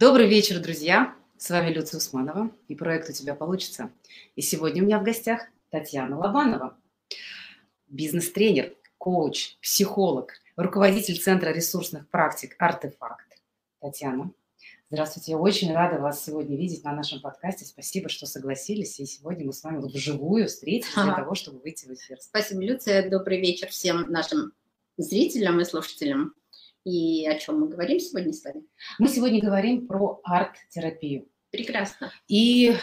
Добрый вечер, друзья! С вами Люция Усманова и проект «У тебя получится». И сегодня у меня в гостях Татьяна Лобанова, бизнес-тренер, коуч, психолог, руководитель Центра ресурсных практик «Артефакт». Татьяна, здравствуйте, я очень рада вас сегодня видеть на нашем подкасте. Спасибо, что согласились, и сегодня мы с вами вживую встретились для того, чтобы выйти в эфир. Спасибо, Люция. Добрый вечер всем нашим зрителям и слушателям. И о чем мы говорим сегодня с вами? Мы сегодня говорим про арт-терапию. Прекрасно. И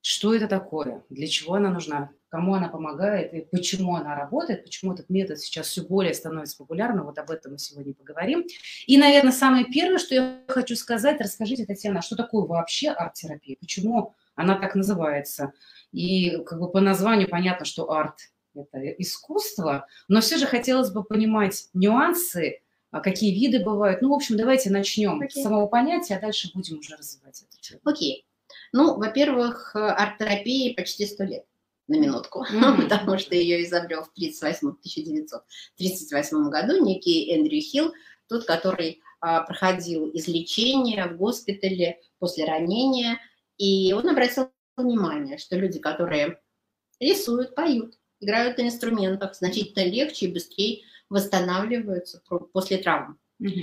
что это такое, для чего она нужна, кому она помогает и почему она работает, почему этот метод сейчас все более становится популярным. Вот об этом мы сегодня поговорим. И, наверное, самое первое, что я хочу сказать, расскажите, Татьяна, что такое вообще арт-терапия, почему она так называется. И как бы по названию понятно, что арт – это искусство, но все же хотелось бы понимать нюансы, а какие виды бывают. Ну, в общем, давайте начнем okay. с самого понятия, а дальше будем уже развивать это тему. Окей. Okay. Ну, во-первых, арт-терапии почти сто лет на минутку, mm-hmm. потому что ее изобрел в 38, 1938 году некий Эндрю Хилл, тот, который а, проходил излечение в госпитале после ранения, и он обратил внимание, что люди, которые рисуют, поют, играют на инструментах, значительно легче и быстрее восстанавливаются после травм. Угу.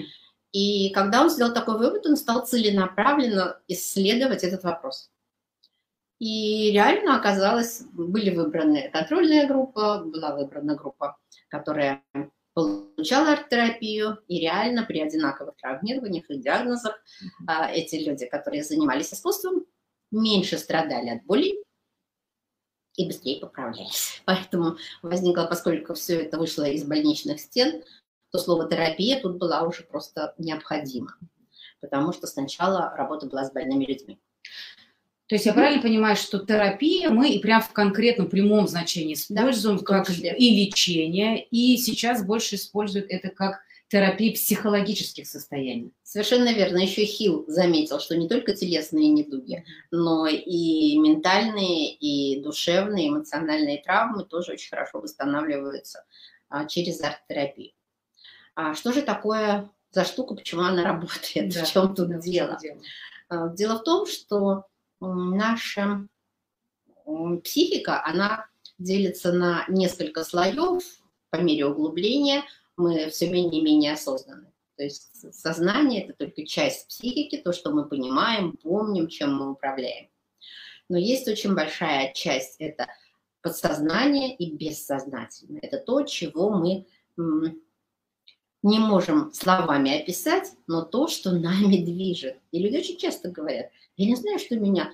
И когда он сделал такой вывод, он стал целенаправленно исследовать этот вопрос. И реально оказалось, были выбраны контрольная группа, была выбрана группа, которая получала арт-терапию, и реально при одинаковых травмированиях и диагнозах mm эти люди, которые занимались искусством, меньше страдали от боли, и быстрее поправлялись. Поэтому возникло, поскольку все это вышло из больничных стен, то слово терапия тут была уже просто необходима, потому что сначала работа была с больными людьми. То есть я правильно понимаю, что терапия мы и прям в конкретном прямом значении используем да, как и лечение, и сейчас больше используют это как терапии психологических состояний. Совершенно верно. Еще Хилл заметил, что не только телесные недуги, но и ментальные, и душевные, эмоциональные травмы тоже очень хорошо восстанавливаются а, через арт-терапию. А что же такое за штука, почему она работает, да, в чем тут да, дело? дело? А, дело в том, что наша психика, она делится на несколько слоев по мере углубления – мы все менее и менее осознаны. То есть сознание – это только часть психики, то, что мы понимаем, помним, чем мы управляем. Но есть очень большая часть – это подсознание и бессознательное. Это то, чего мы не можем словами описать, но то, что нами движет. И люди очень часто говорят, я не знаю, что меня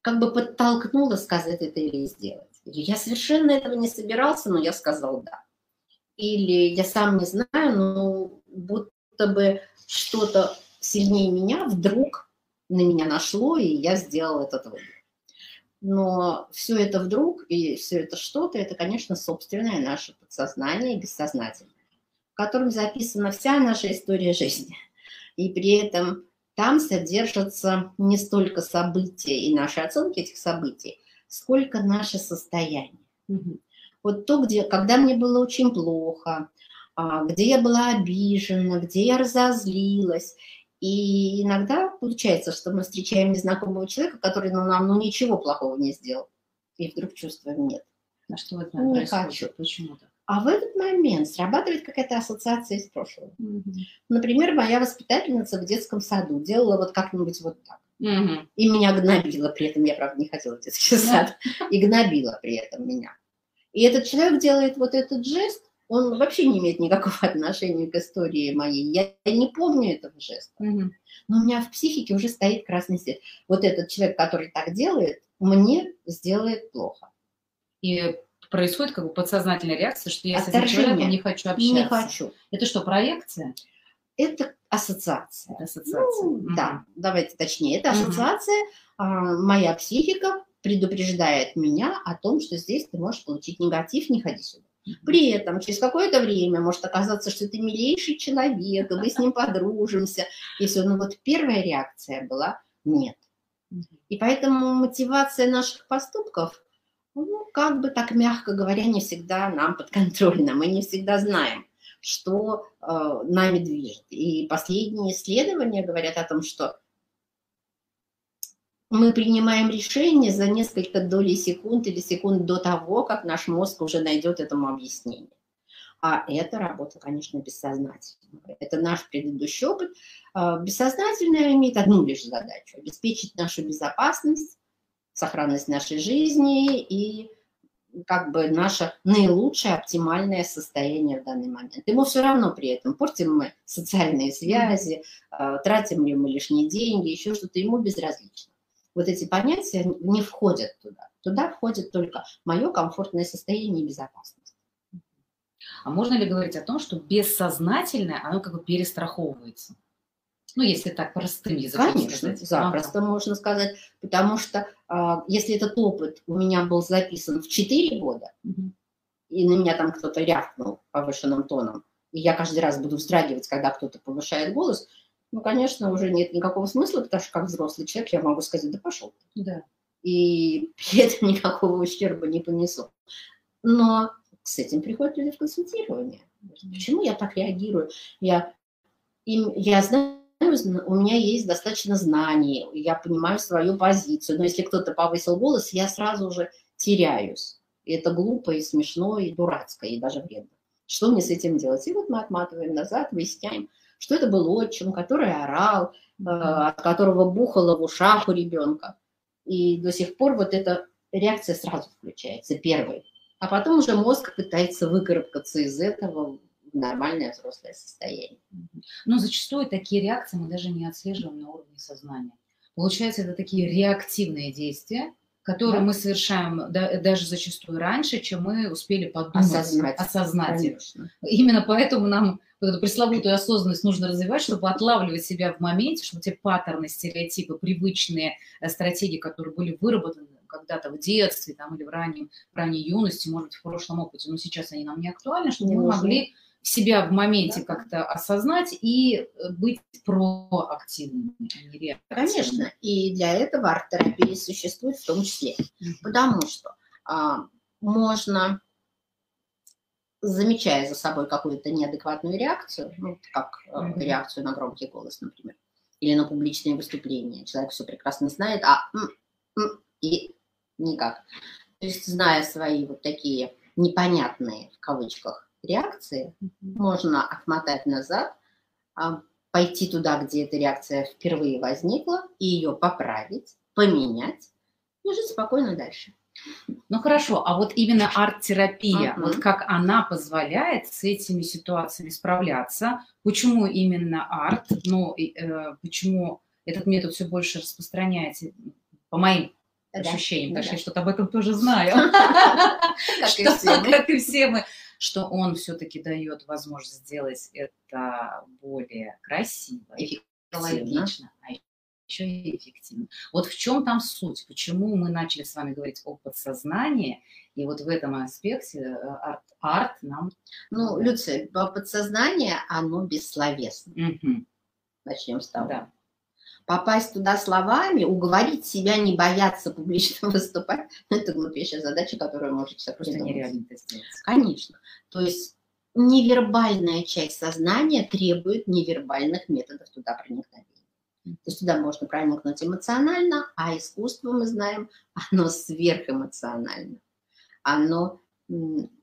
как бы подтолкнуло сказать это или сделать. Я совершенно этого не собирался, но я сказал да или я сам не знаю, но будто бы что-то сильнее меня вдруг на меня нашло, и я сделал этот выбор. Но все это вдруг и все это что-то, это, конечно, собственное наше подсознание и бессознательное, в котором записана вся наша история жизни. И при этом там содержатся не столько события и наши оценки этих событий, сколько наше состояние. Вот то, где, когда мне было очень плохо, а, где я была обижена, где я разозлилась. И иногда получается, что мы встречаем незнакомого человека, который ну, нам ну, ничего плохого не сделал. И вдруг чувствуем нет. А что в этот момент не происходит? хочу. Почему так? А в этот момент срабатывает какая-то ассоциация из прошлого. Угу. Например, моя воспитательница в детском саду делала вот как-нибудь вот так. Угу. И меня гнобила при этом. Я, правда, не ходила в детский сад. И гнобила при этом меня. И этот человек делает вот этот жест, он вообще не имеет никакого отношения к истории моей. Я, не помню этого жеста. Угу. Но у меня в психике уже стоит красный свет. Вот этот человек, который так делает, мне сделает плохо. И происходит как бы подсознательная реакция, что я Отторжение. с этим человеком не хочу общаться. Не хочу. Это что, проекция? Это ассоциация. Это ассоциация. Ну, угу. Да, давайте точнее. Это ассоциация. Угу. А, моя психика предупреждает меня о том, что здесь ты можешь получить негатив, не ходи сюда. При этом через какое-то время может оказаться, что ты милейший человек, и мы с ним подружимся, и все. Но вот первая реакция была нет. И поэтому мотивация наших поступков, ну, как бы так мягко говоря, не всегда нам подконтрольна. Мы не всегда знаем, что э, нами движет. И последние исследования говорят о том, что мы принимаем решение за несколько долей секунд или секунд до того, как наш мозг уже найдет этому объяснение. А это работа, конечно, бессознательная. Это наш предыдущий опыт. А, бессознательное имеет одну лишь задачу – обеспечить нашу безопасность, сохранность нашей жизни и как бы наше наилучшее оптимальное состояние в данный момент. Ему все равно при этом, портим мы социальные связи, а, тратим ли мы лишние деньги, еще что-то, ему безразлично. Вот эти понятия не входят туда. Туда входит только мое комфортное состояние и безопасность. А можно ли говорить о том, что бессознательное, оно как бы перестраховывается? Ну, если так простым языком Конечно, сказать. запросто ага. можно сказать, потому что а, если этот опыт у меня был записан в 4 года, угу. и на меня там кто-то рявкнул повышенным тоном, и я каждый раз буду вздрагивать, когда кто-то повышает голос, ну, конечно, уже нет никакого смысла, потому что как взрослый человек я могу сказать, да пошел. Да. И этом никакого ущерба не понесу. Но с этим приходят люди в консультирование. Почему я так реагирую? Я, им, я знаю, у меня есть достаточно знаний, я понимаю свою позицию, но если кто-то повысил голос, я сразу же теряюсь. И это глупо, и смешно, и дурацко, и даже вредно. Что мне с этим делать? И вот мы отматываем назад, выясняем, что это был отчим, который орал, э, от которого бухало в ушах у ребенка. И до сих пор вот эта реакция сразу включается, первой. А потом уже мозг пытается выкарабкаться из этого в нормальное взрослое состояние. Но зачастую такие реакции мы даже не отслеживаем на уровне сознания. Получается, это такие реактивные действия, которые да. мы совершаем да, даже зачастую раньше, чем мы успели подумать, осознать. осознать. Конечно. Именно поэтому нам вот эту пресловутую осознанность нужно развивать, чтобы отлавливать себя в моменте, чтобы те паттерны, стереотипы, привычные э, стратегии, которые были выработаны когда-то в детстве там, или в, раннем, в ранней юности, может быть, в прошлом опыте, но сейчас они нам не актуальны, чтобы не мы нужны. могли себя в моменте как-то осознать и э, быть проактивными, а не. Конечно, и для этого арт-терапия существует в том числе, потому что а, можно замечая за собой какую-то неадекватную реакцию, ну, как mm-hmm. реакцию на громкий голос, например, или на публичные выступления. Человек все прекрасно знает, а и никак. То есть, зная свои вот такие непонятные, в кавычках, реакции, можно отмотать назад, а, пойти туда, где эта реакция впервые возникла, и ее поправить, поменять, и жить спокойно дальше. Ну хорошо, а вот именно арт-терапия, uh-huh. вот как она позволяет с этими ситуациями справляться? Почему именно арт? Ну, э, почему этот метод все больше распространяется, по моим да. ощущениям, потому что я что-то об этом тоже знаю. Как и все мы. Что он все-таки дает возможность сделать это более красиво, экологично, а еще и эффективно. Вот в чем там суть? Почему мы начали с вами говорить о подсознании, и вот в этом аспекте э, арт, арт нам... Ну, Люция, подсознание, оно бессловесно. Угу. Начнем с того. Да. Попасть туда словами, уговорить себя не бояться публично выступать, это глупейшая задача, которую может человек Просто нереально сделать. Конечно. То есть невербальная часть сознания требует невербальных методов туда проникновения. То есть туда можно проникнуть эмоционально, а искусство, мы знаем, оно сверхэмоционально. Оно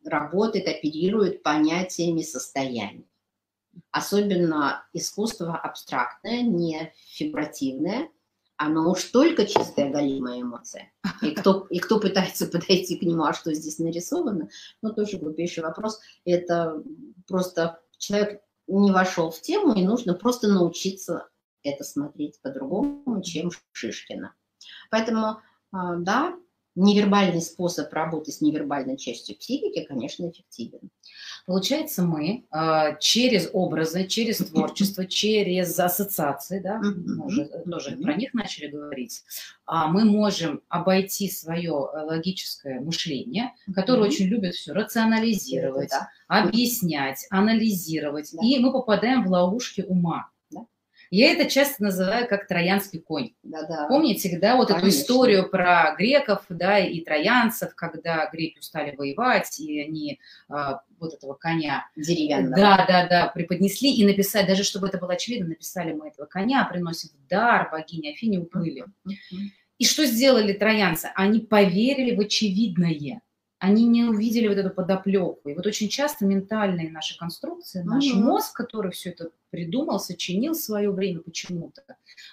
работает, оперирует понятиями состояния. Особенно искусство абстрактное, не фигуративное, оно уж только чистая голимая эмоция. И кто, и кто пытается подойти к нему, а что здесь нарисовано, ну, тоже глупейший вопрос. Это просто человек не вошел в тему, и нужно просто научиться это смотреть по-другому, чем Шишкина. Поэтому, а, да, невербальный способ работы с невербальной частью психики, конечно, эффективен. Получается, мы э, через образы, через творчество, через ассоциации, да, мы уже тоже про них начали говорить, а мы можем обойти свое логическое мышление, которое очень любит все рационализировать, объяснять, анализировать, и мы попадаем в ловушки ума. Я это часто называю как троянский конь. Да-да. Помните, да, вот Конечно. эту историю про греков, да, и троянцев, когда греки устали воевать, и они а, вот этого коня деревянного. Да, да, да, преподнесли и написали, даже чтобы это было очевидно, написали мы этого коня, приносим в дар богине Афине уплыли. Uh-huh. И что сделали троянцы? Они поверили в очевидное они не увидели вот эту подоплеку. И вот очень часто ментальные наши конструкции, наш mm-hmm. мозг, который все это придумал, сочинил в свое время почему-то,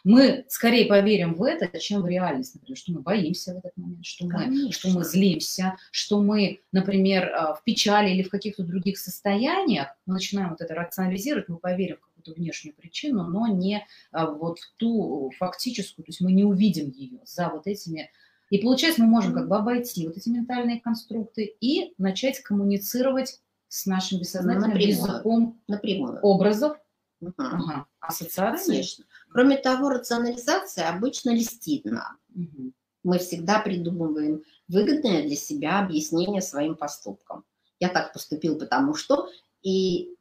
мы скорее поверим в это, чем в реальность, например, что мы боимся в этот момент, что мы, что мы злимся, что мы, например, а, в печали или в каких-то других состояниях, мы начинаем вот это рационализировать, мы поверим в какую-то внешнюю причину, но не а, вот в ту фактическую, то есть мы не увидим ее за вот этими и получается, мы можем как бы обойти вот эти ментальные конструкты и начать коммуницировать с нашим бессознательным напрямую. языком напрямую. образов, угу. ага, ассоциаций. Конечно. Кроме того, рационализация обычно листит нам. Угу. Мы всегда придумываем выгодное для себя объяснение своим поступкам. Я так поступил, потому что... И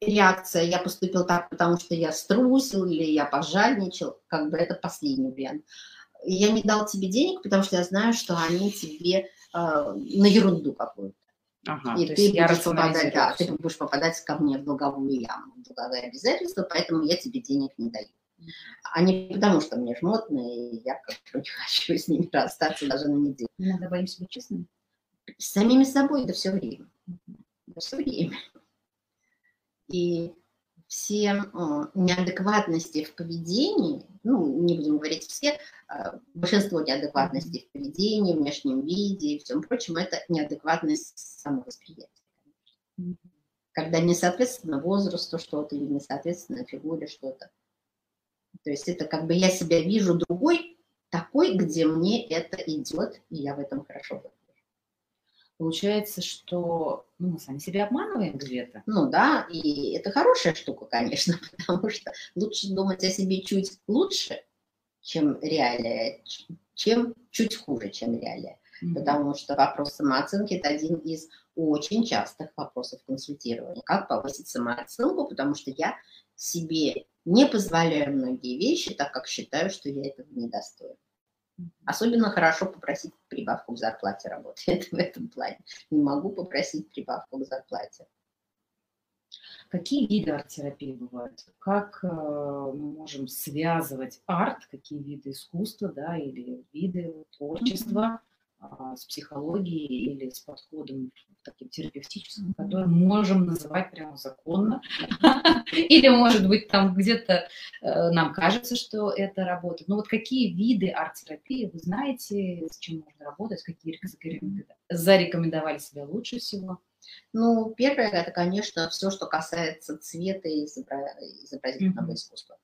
реакция «я поступил так, потому что я струсил» или «я пожальничал», как бы это последний вариант я не дал тебе денег, потому что я знаю, что они тебе э, на ерунду какую-то. Ага, и ты будешь, попадать, да, ты будешь попадать ко мне в долговую яму, в долговые обязательства, поэтому я тебе денег не даю. А не потому, что мне жмотно, и я как-то не хочу с ними расстаться даже на неделю. Надо боим себя честным? С самими собой, да все время. Да все время. И все неадекватности в поведении, ну, не будем говорить все, а, большинство неадекватностей в поведении, внешнем виде и всем прочем, это неадекватность самовосприятия. Когда не соответственно возрасту что-то или не соответственно фигуре что-то. То есть это как бы я себя вижу другой, такой, где мне это идет, и я в этом хорошо выгляжу. Получается, что ну, мы сами себя обманываем где-то. Ну да, и это хорошая штука, конечно, потому что лучше думать о себе чуть лучше, чем реалия, чем чуть хуже, чем реалия. Mm-hmm. Потому что вопрос самооценки – это один из очень частых вопросов консультирования. Как повысить самооценку, потому что я себе не позволяю многие вещи, так как считаю, что я этого не достойна. Особенно хорошо попросить прибавку к зарплате работает в этом плане. Не могу попросить прибавку к зарплате. Какие виды арт-терапии бывают? Как э, мы можем связывать арт, какие виды искусства, да, или виды творчества. С психологией или с подходом таким терапевтическим, который можем называть прямо законно. Или, может быть, там где-то э, нам кажется, что это работает. Но вот какие виды арт-терапии вы знаете, с чем можно работать, какие зарекомендовали себя лучше всего? Ну, первое, это, конечно, все, что касается цвета и изобразительного mm-hmm. искусства.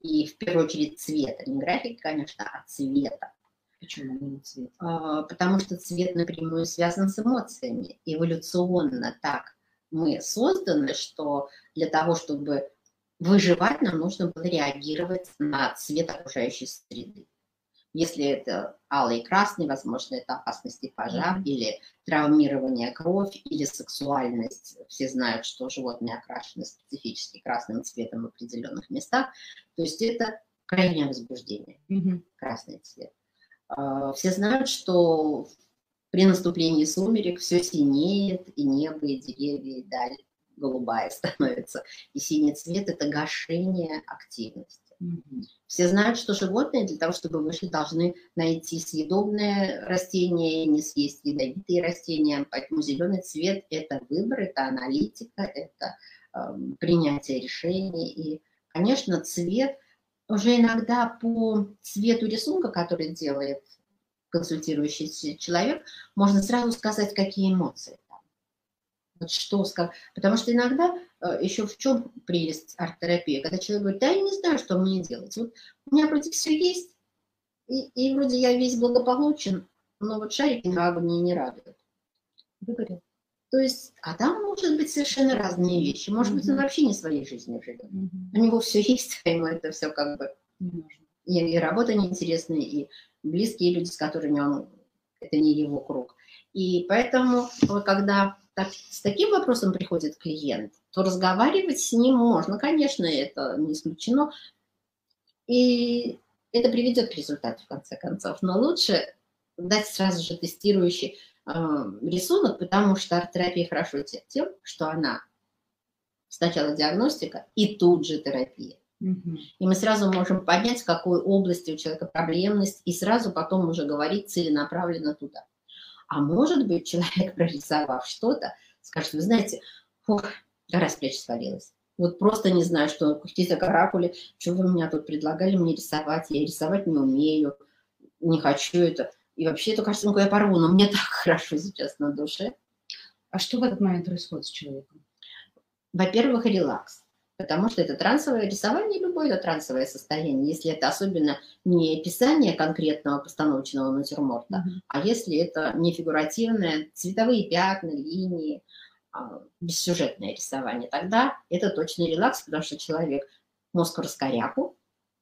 И в первую очередь цвета, не графики, конечно, а цвета. Почему именно цвет? А, потому что цвет напрямую связан с эмоциями. Эволюционно так мы созданы, что для того, чтобы выживать, нам нужно было реагировать на цвет окружающей среды. Если это алый и красный, возможно, это опасность типажа mm-hmm. или травмирование кровь, или сексуальность. Все знают, что животные окрашены специфически красным цветом в определенных местах. То есть это крайнее возбуждение, mm-hmm. красный цвет. А, все знают, что при наступлении сумерек все синеет, и небо, и деревья, и даль голубая становится. И синий цвет – это гашение активности. Mm-hmm. Все знают, что животные для того, чтобы выжить, должны найти съедобное растение, не съесть ядовитые растения. Поэтому зеленый цвет – это выбор, это аналитика, это э, принятие решений. И, конечно, цвет уже иногда по цвету рисунка, который делает консультирующий человек, можно сразу сказать, какие эмоции там. Вот что сказать. Потому что иногда э, еще в чем прелесть арт-терапии, когда человек говорит, да, я не знаю, что мне делать. Вот у меня вроде все есть, и, и вроде я весь благополучен, но вот шарики на мне не радуют. Выгорел. То есть, а там может быть совершенно разные вещи. Может быть, он вообще не своей жизнью живет. У него все есть, а ему это все как бы не нужно. И, и работа неинтересная, и близкие люди, с которыми он, это не его круг. И поэтому, когда так, с таким вопросом приходит клиент, то разговаривать с ним можно, конечно, это не исключено. И это приведет к результату, в конце концов. Но лучше дать сразу же тестирующий рисунок, потому что арт-терапия хорошо тем, что она сначала диагностика и тут же терапия. И мы сразу можем понять, в какой области у человека проблемность, и сразу потом уже говорить целенаправленно туда. А может быть, человек, прорисовав что-то, скажет, вы знаете, фух, гора с плеч свалилась. Вот просто не знаю, что какие-то каракули, что вы меня тут предлагали мне рисовать, я рисовать не умею, не хочу это. И вообще эту картинку я порву, но мне так хорошо сейчас на душе. А что в этот момент происходит с человеком? Во-первых, релакс. Потому что это трансовое рисование, любое это трансовое состояние, если это особенно не описание конкретного постановочного натюрморта, mm-hmm. а если это не фигуративное, цветовые пятна, линии, а, бессюжетное рисование, тогда это точно релакс, потому что человек мозг раскоряку,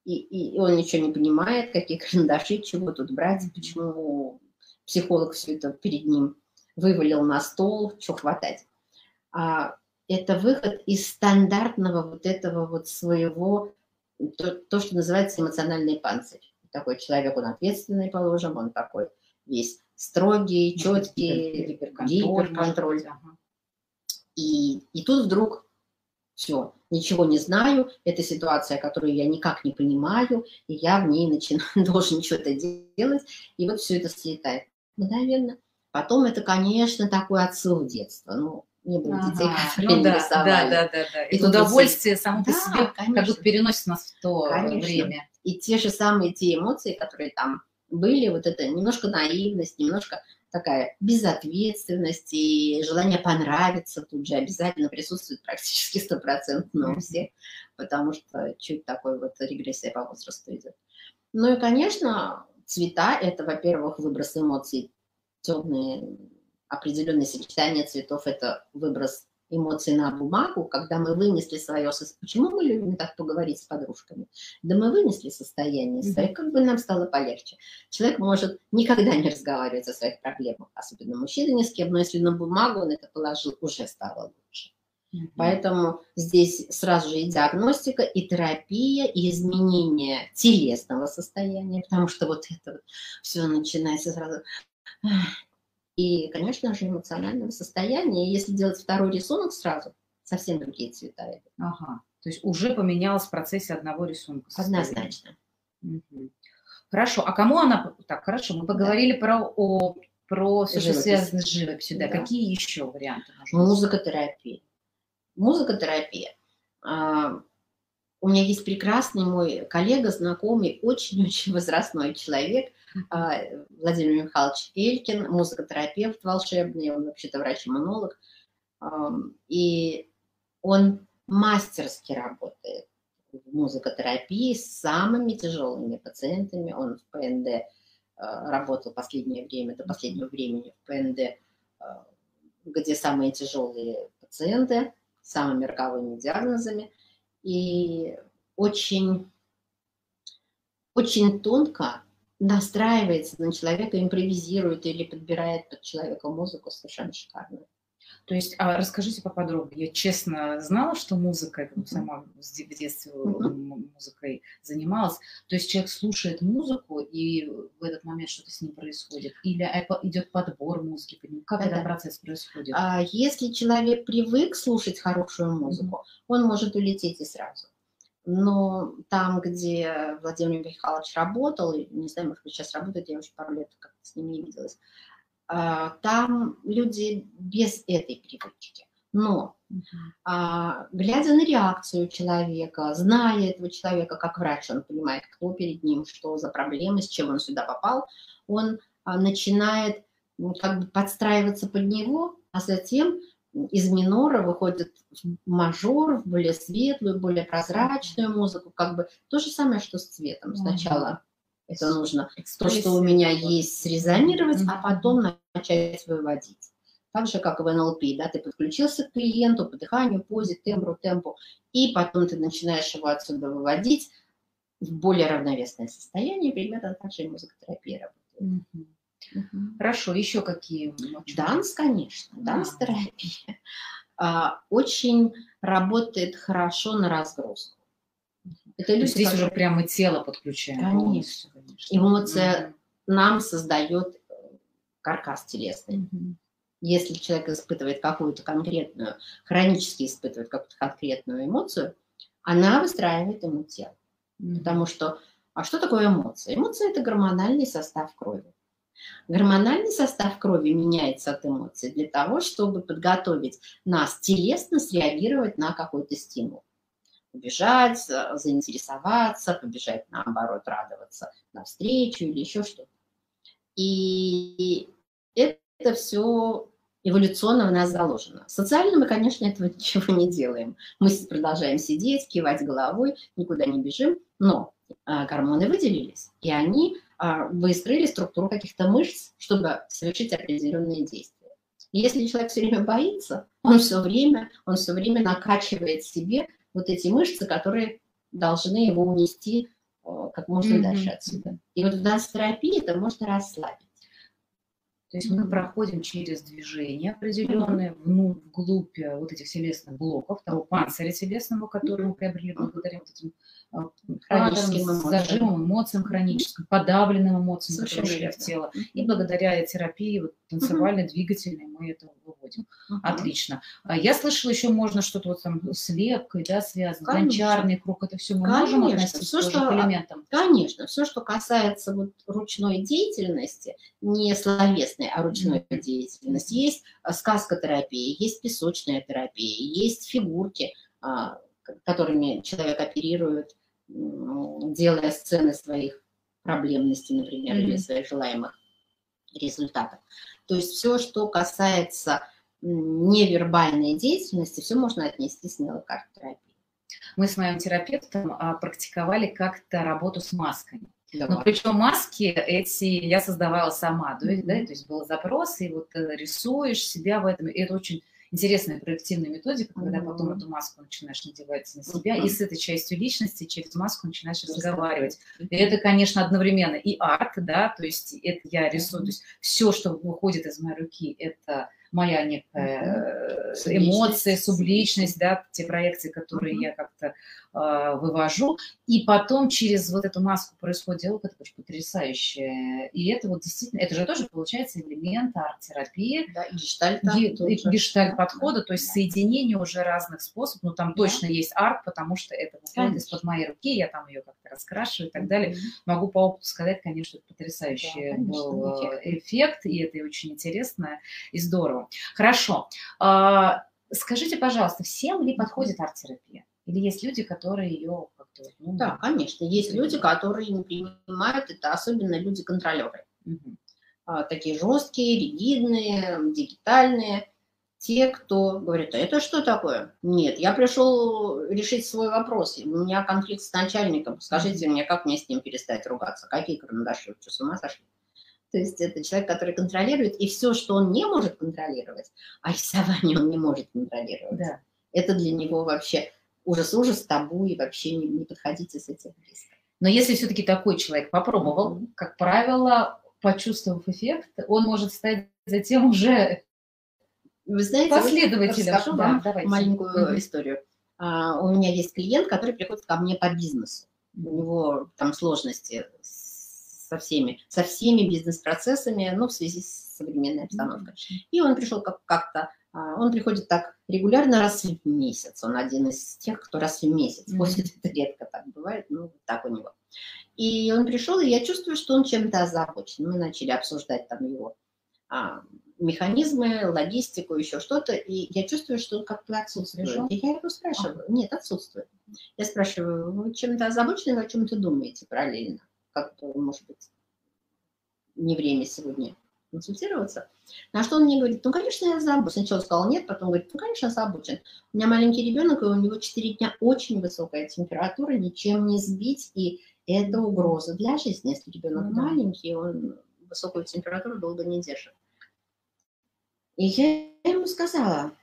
и, и он ничего не понимает, какие карандаши, чего тут брать, почему психолог все это перед ним вывалил на стол, что хватать. А это выход из стандартного вот этого вот своего, то, то что называется эмоциональный панцирь. Такой человек, он ответственный, положим, он такой весь строгий, четкий, гиперконтроль. гиперконтроль. И, и тут вдруг все, ничего не знаю, это ситуация, которую я никак не понимаю, и я в ней начинаю, должен что-то делать, и вот все это слетает мгновенно. Потом это, конечно, такой отсыл детства. Ну, не было ага. детей, которые ну, да, рисовали. Да, да, да, да. И удовольствие все... само по да, себе конечно. как будто переносит нас в то конечно. время. И те же самые те эмоции, которые там были, вот это немножко наивность, немножко такая безответственность и желание понравиться тут же обязательно присутствует практически стопроцентно у всех, потому что чуть такой вот регрессия по возрасту идет. Ну и, конечно, цвета – это, во-первых, выброс эмоций темные, определенное сочетание цветов – это выброс эмоций на бумагу, когда мы вынесли свое состояние. Почему мы любим так поговорить с подружками? Да мы вынесли состояние свое, как бы нам стало полегче. Человек может никогда не разговаривать о своих проблемах, особенно мужчина ни с кем, но если на бумагу он это положил, уже стало лучше. Mm-hmm. Поэтому здесь сразу же и диагностика, и терапия, и изменение телесного состояния, потому что вот это вот все начинается сразу и, конечно же, эмоционального состояния. И если делать второй рисунок сразу, совсем другие цвета. Ага. То есть уже поменялось в процессе одного рисунка. Однозначно. Угу. Хорошо. А кому она... Так, хорошо, мы поговорили да. про, о, про все, что связано с живописью. Да. да. Какие еще варианты? Музыкотерапия. Музыкотерапия. А, у меня есть прекрасный мой коллега, знакомый, очень-очень возрастной человек, Владимир Михайлович Элькин, музыкотерапевт волшебный, он вообще-то врач-иммунолог. И он мастерски работает в музыкотерапии с самыми тяжелыми пациентами. Он в ПНД а, работал последнее время, до последнего времени в ПНД, а, где самые тяжелые пациенты с самыми роковыми диагнозами. И очень, очень тонко настраивается на человека, импровизирует или подбирает под человека музыку совершенно шикарно. То есть, а расскажите поподробнее. Я честно знала, что музыка, я сама в детстве mm-hmm. музыкой занималась. То есть человек слушает музыку, и в этот момент что-то с ним происходит? Или идет подбор музыки? Как да, этот процесс происходит? А если человек привык слушать хорошую музыку, mm-hmm. он может улететь и сразу но там, где Владимир Михайлович работал, не знаю, может быть, сейчас работает, я уже пару лет как-то с ним не виделась, а, там люди без этой привычки. Но, а, глядя на реакцию человека, зная этого человека как врач, он понимает, кто перед ним, что за проблемы, с чем он сюда попал, он а, начинает как бы подстраиваться под него, а затем из минора выходит в мажор, в более светлую, более прозрачную музыку, как бы то же самое, что с цветом. Сначала это нужно то, что у меня есть, срезонировать, а потом начать выводить. Так же, как в НЛП, да, ты подключился к клиенту по дыханию, позе, тембру, темпу, и потом ты начинаешь его отсюда выводить в более равновесное состояние. Примерно так же и музыкотерапия работает. Хорошо, еще какие? Данс, конечно, данс-терапия. А, очень работает хорошо на разгрузку. Это люди, здесь которые... уже прямо тело подключаем. Конечно. конечно. Эмоция угу. нам создает э, каркас телесный. Угу. Если человек испытывает какую-то конкретную, хронически испытывает какую-то конкретную эмоцию, она выстраивает ему тело. Потому что, а что такое эмоция? Эмоция – это гормональный состав крови. Гормональный состав крови меняется от эмоций для того, чтобы подготовить нас телесно среагировать на какой-то стимул. Убежать, заинтересоваться, побежать, наоборот, радоваться навстречу или еще что-то. И это все эволюционно в нас заложено. Социально мы, конечно, этого ничего не делаем. Мы продолжаем сидеть, кивать головой, никуда не бежим, но а, гормоны выделились, и они выстроили структуру каких-то мышц, чтобы совершить определенные действия. Если человек все время боится, он все время, он все время накачивает себе вот эти мышцы, которые должны его унести а, как можно mm-hmm. дальше отсюда. И вот в данс-терапии это можно расслабить. То есть мы проходим через движение определенное вглубь э, вот этих телесных блоков, того панциря телесного, который мы приобрели благодаря вот этим а, хроническим эмоциям. зажимам, эмоциям хроническим, подавленным эмоциям, Совершенно которые ушли в тело. И благодаря терапии вот, танцевальной, двигательной мы это выводим. Угу. Отлично. А я слышала, еще можно что-то вот там с лепкой, да, связано, гончарный круг, это все мы конечно. можем относить все, что, к элементам? Конечно, все, что касается вот ручной деятельности, не словесной, а ручной угу. деятельности. Есть а, сказкотерапия, есть песочная терапия, есть фигурки, которыми человек оперирует, делая сцены своих проблемностей, например, mm-hmm. или своих желаемых результатов. То есть все, что касается невербальной деятельности, все можно отнести смело к арт-терапии. Мы с моим терапевтом а, практиковали как-то работу с масками. Давай. Но причем маски эти я создавала сама, mm-hmm. да, то есть был запрос, и вот э, рисуешь себя в этом, и это очень интересная проективная методика, когда mm-hmm. потом эту маску начинаешь надевать на себя, mm-hmm. и с этой частью личности через маску начинаешь разговаривать. И это, конечно, одновременно и арт, да, то есть это я рисую, то есть все, что выходит из моей руки, это моя некая mm-hmm. эмоция, субличность, да, те проекции, которые mm-hmm. я как-то э, вывожу. И потом через вот эту маску происходит диалог, это очень потрясающее. И это вот действительно, это же тоже получается элемент арт-терапии. Да, и гештальта. И, и гештальт-подхода, то есть соединение уже разных способов. Ну, там да. точно есть арт, потому что это выходит из-под моей руки, я там ее как-то раскрашиваю и так далее. Mm-hmm. Могу по опыту сказать, конечно, это потрясающий да, был эффект. эффект, и это очень интересно и здорово. Хорошо. А, скажите, пожалуйста, всем ли подходит арт-терапия? Или есть люди, которые ее как-то... Ну, да, конечно. Есть люди, которые не принимают это, особенно люди-контролеры. Угу. А, такие жесткие, ригидные, дигитальные. Те, кто говорит, а это что такое? Нет, я пришел решить свой вопрос. У меня конфликт с начальником. Скажите мне, как мне с ним перестать ругаться? Какие карандаши? Что, с ума сошли? То есть это человек, который контролирует, и все, что он не может контролировать, а рисование он не может контролировать. Да. Это для него вообще ужас-ужас, табу, и вообще не, не подходите с этим близко. Но если все-таки такой человек попробовал, mm-hmm. как правило, почувствовав эффект, он может стать затем уже Вы знаете, последователем. Расскажу да, вам давайте. маленькую mm-hmm. историю. А, у меня есть клиент, который приходит ко мне по бизнесу. У него там сложности со всеми, со всеми бизнес-процессами, ну, в связи с современной обстановкой. И он пришел как- как-то, он приходит так регулярно раз в месяц. Он один из тех, кто раз в месяц. Mm-hmm. После это редко так бывает, ну, вот так у него. И он пришел, и я чувствую, что он чем-то озабочен. Мы начали обсуждать там его а, механизмы, логистику, еще что-то, и я чувствую, что он как-то отсутствует. И я его спрашиваю, нет, отсутствует. Я спрашиваю, вы чем-то озабочены, вы о чем-то думаете параллельно? как-то, может быть, не время сегодня консультироваться. На что он мне говорит, ну, конечно, я озабочен. Сначала сказал нет, потом говорит, ну, конечно, озабочен. У меня маленький ребенок, и у него 4 дня очень высокая температура, ничем не сбить, и это угроза для жизни. Если ребенок mm-hmm. маленький, он высокую температуру долго не держит. И я ему сказала,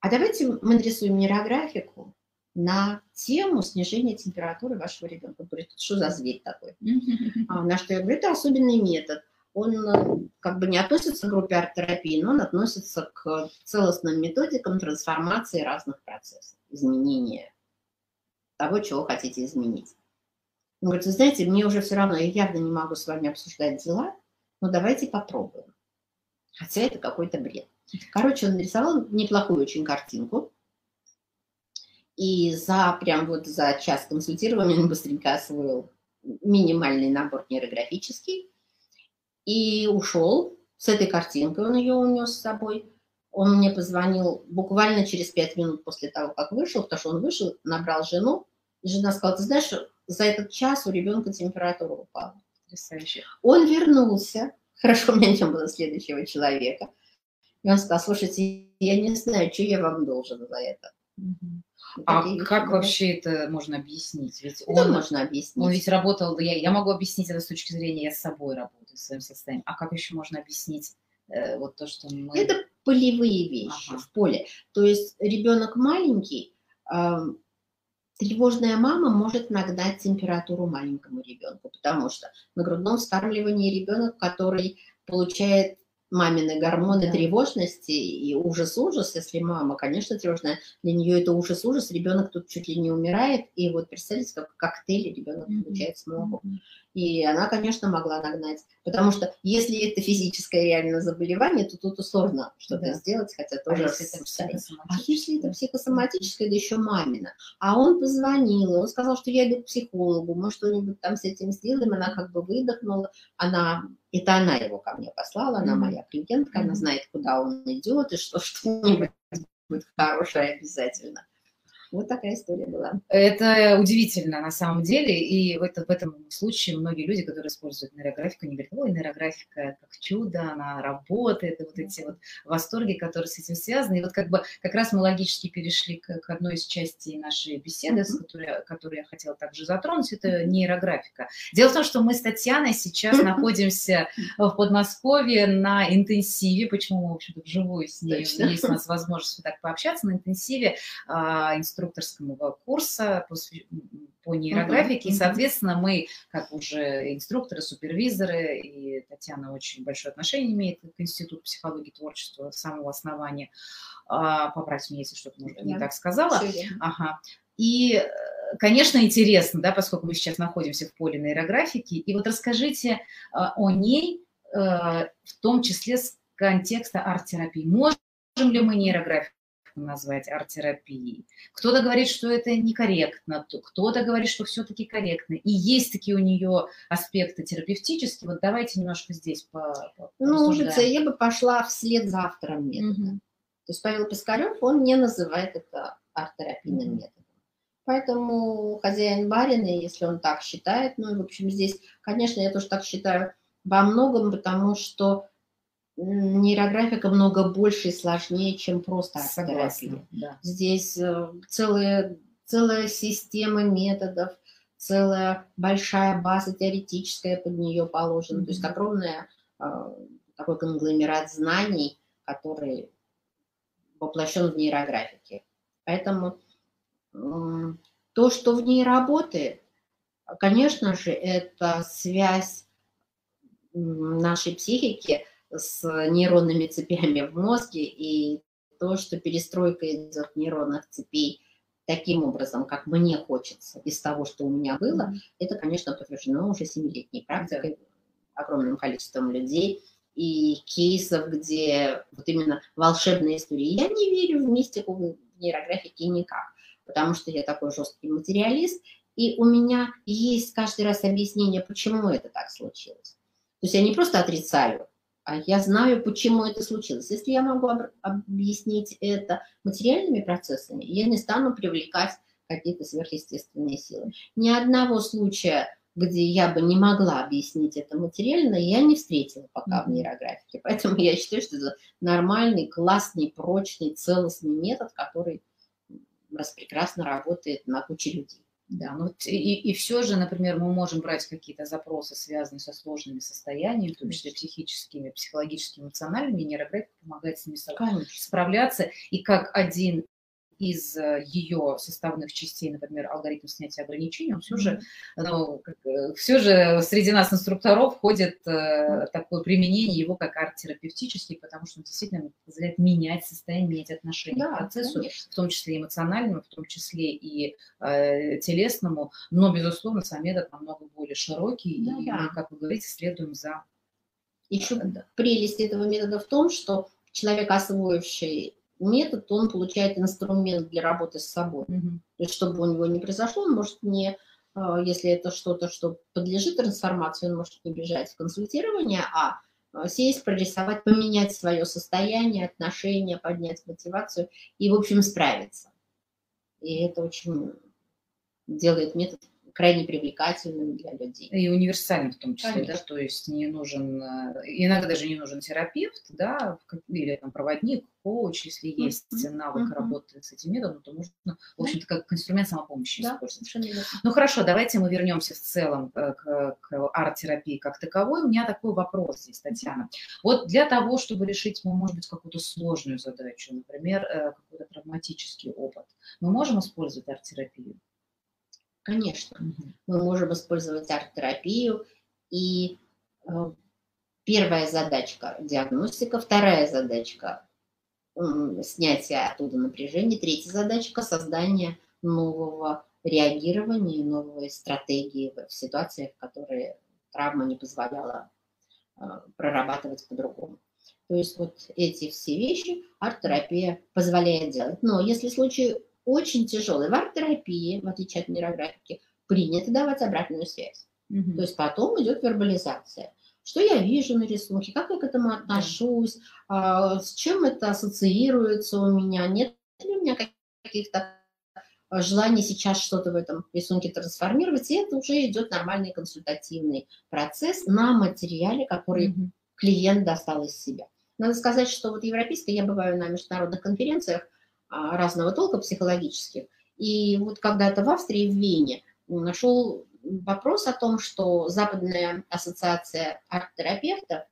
а давайте мы нарисуем нейрографику, на тему снижения температуры вашего ребенка. Он говорит, что за зверь такой? А, на что я говорю, это особенный метод. Он э, как бы не относится к группе арт-терапии, но он относится к целостным методикам трансформации разных процессов, изменения того, чего хотите изменить. Он говорит, вы знаете, мне уже все равно, я явно не могу с вами обсуждать дела, но давайте попробуем. Хотя это какой-то бред. Короче, он нарисовал неплохую очень картинку, И за прям вот за час консультирования он быстренько освоил минимальный набор нейрографический и ушел с этой картинкой, он ее унес с собой. Он мне позвонил буквально через пять минут после того, как вышел, потому что он вышел, набрал жену, и жена сказала, ты знаешь, за этот час у ребенка температура упала. Потрясающе. Он вернулся, хорошо, у меня не было следующего человека, и он сказал, слушайте, я не знаю, что я вам должен за это. А как были. вообще это можно объяснить? Ведь он, можно объяснить. Он ведь работал, я, я могу объяснить это с точки зрения, я с собой работаю, в своем состоянии. А как еще можно объяснить э, вот то, что мы... Это полевые вещи ага. в поле. То есть ребенок маленький, э, тревожная мама может нагнать температуру маленькому ребенку, потому что на грудном вскармливании ребенок, который получает мамины гормоны да. тревожности и ужас-ужас, если мама, конечно, тревожная, для нее это ужас-ужас, ребенок тут чуть ли не умирает, и вот представьте, как коктейль ребенок получает смогу. Mm-hmm. И она, конечно, могла нагнать, потому что если это физическое реально заболевание, то тут сложно что-то да. сделать, хотя а тоже... А если это психосоматическое? А если это психосоматическое, да еще мамина. А он позвонил, он сказал, что я иду к психологу, мы что-нибудь там с этим сделаем, она как бы выдохнула, она это она его ко мне послала, она моя клиентка, она знает, куда он идет, и что что-нибудь будет хорошее обязательно. Вот такая история была. Это удивительно на самом деле, и в, это, в этом случае многие люди, которые используют нейрографику, они говорят, ой, нейрографика как чудо, она работает, и вот эти вот восторги, которые с этим связаны. И вот как бы как раз мы логически перешли к, к одной из частей нашей беседы, mm-hmm. которой, которую я хотела также затронуть, это нейрографика. Дело в том, что мы с Татьяной сейчас находимся в Подмосковье на интенсиве, почему мы, в общем-то, вживую с ней, есть у нас возможность так пообщаться на интенсиве, а, инструкторского курса по, по нейрографике. Uh-huh. И, соответственно, мы, как уже инструкторы, супервизоры, и Татьяна очень большое отношение имеет к Институту психологии и творчества с самого основания. А, поправьте меня, если что-то, может, не так сказала. Ага. И, конечно, интересно, да, поскольку мы сейчас находимся в поле нейрографики. И вот расскажите а, о ней, а, в том числе с контекста арт-терапии. Можем ли мы нейрографию назвать арт-терапией. Кто-то говорит, что это некорректно, кто-то говорит, что все-таки корректно. И есть такие у нее аспекты терапевтические. Вот давайте немножко здесь по, по Ну, я бы пошла вслед за автором метода. Угу. То есть Павел Пискарев, он не называет это арт-терапийным угу. методом. Поэтому хозяин барина, если он так считает, ну, в общем, здесь, конечно, я тоже так считаю во многом, потому что нейрографика много больше и сложнее, чем просто арт-терапия. Да. Здесь э, целая, целая система методов, целая большая база теоретическая под нее положена. Mm-hmm. То есть огромная э, такой конгломерат знаний, который воплощен в нейрографике. Поэтому то, что в ней работает, конечно же, это связь нашей психики – с нейронными цепями в мозге, и то, что перестройка идет нейронных цепей таким образом, как мне хочется, из того, что у меня было, это, конечно, подтверждено уже семилетней практикой, огромным количеством людей и кейсов, где вот именно волшебные истории. Я не верю в мистику в нейрографике никак, потому что я такой жесткий материалист, и у меня есть каждый раз объяснение, почему это так случилось. То есть я не просто отрицаю, я знаю, почему это случилось. Если я могу объяснить это материальными процессами, я не стану привлекать какие-то сверхъестественные силы. Ни одного случая, где я бы не могла объяснить это материально, я не встретила пока mm-hmm. в нейрографике. Поэтому я считаю, что это нормальный, классный, прочный, целостный метод, который распрекрасно работает на куче людей. Да, ну и, и все же, например, мы можем брать какие-то запросы, связанные со сложными состояниями, в том числе психическими, психологическими, эмоциональными, нейрографика помогает с ними Конечно. справляться. И как один из э, ее составных частей, например, алгоритм снятия ограничений, он все же, ну, э, все же среди нас инструкторов входит э, такое применение его как арт-терапевтический, потому что он действительно позволяет менять состояние, менять отношение да, к процессу, конечно. в том числе эмоциональному, в том числе и э, телесному, но, безусловно, сам метод намного более широкий, да, и да. мы, как вы говорите, следуем за... Еще да. прелесть этого метода в том, что человек, освоивший метод, он получает инструмент для работы с собой. Mm-hmm. То есть, чтобы у него не произошло, он может не, а, если это что-то, что подлежит трансформации, он может не бежать в консультирование, а, а сесть, прорисовать, поменять свое состояние, отношения, поднять мотивацию и, в общем, справиться. И это очень делает метод крайне привлекательным для людей. И универсальным в том числе, Конечно. да, то есть не нужен, э, иногда даже не нужен терапевт, да, или там проводник, коуч, если есть mm-hmm. навык mm-hmm. работы с этим методом, то можно, в общем-то, как инструмент самопомощи да, использовать. Ну хорошо, давайте мы вернемся в целом э, к, к арт-терапии как таковой. У меня такой вопрос здесь, Татьяна. Вот для того, чтобы решить, ну, может быть, какую-то сложную задачу, например, какой-то травматический опыт, мы можем использовать арт-терапию? Конечно, мы можем использовать арт-терапию. И э, первая задачка – диагностика, вторая задачка – снятие оттуда напряжения, третья задачка – создание нового реагирования новой стратегии в ситуациях, в которые травма не позволяла э, прорабатывать по-другому. То есть вот эти все вещи арт-терапия позволяет делать. Но если случай очень тяжелый. В арт-терапии, в отличие от нейрографики, принято давать обратную связь. Угу. То есть потом идет вербализация. Что я вижу на рисунке, как я к этому отношусь, да. с чем это ассоциируется у меня, нет ли у меня каких-то а, желаний сейчас что-то в этом рисунке трансформировать, и это уже идет нормальный консультативный процесс на материале, который mm клиент достал из себя. Надо сказать, что вот европейская, я бываю на международных конференциях, а, разного толка психологических. И вот когда-то в Австрии, в Вене, нашел вопрос о том, что Западная ассоциация арт-терапевтов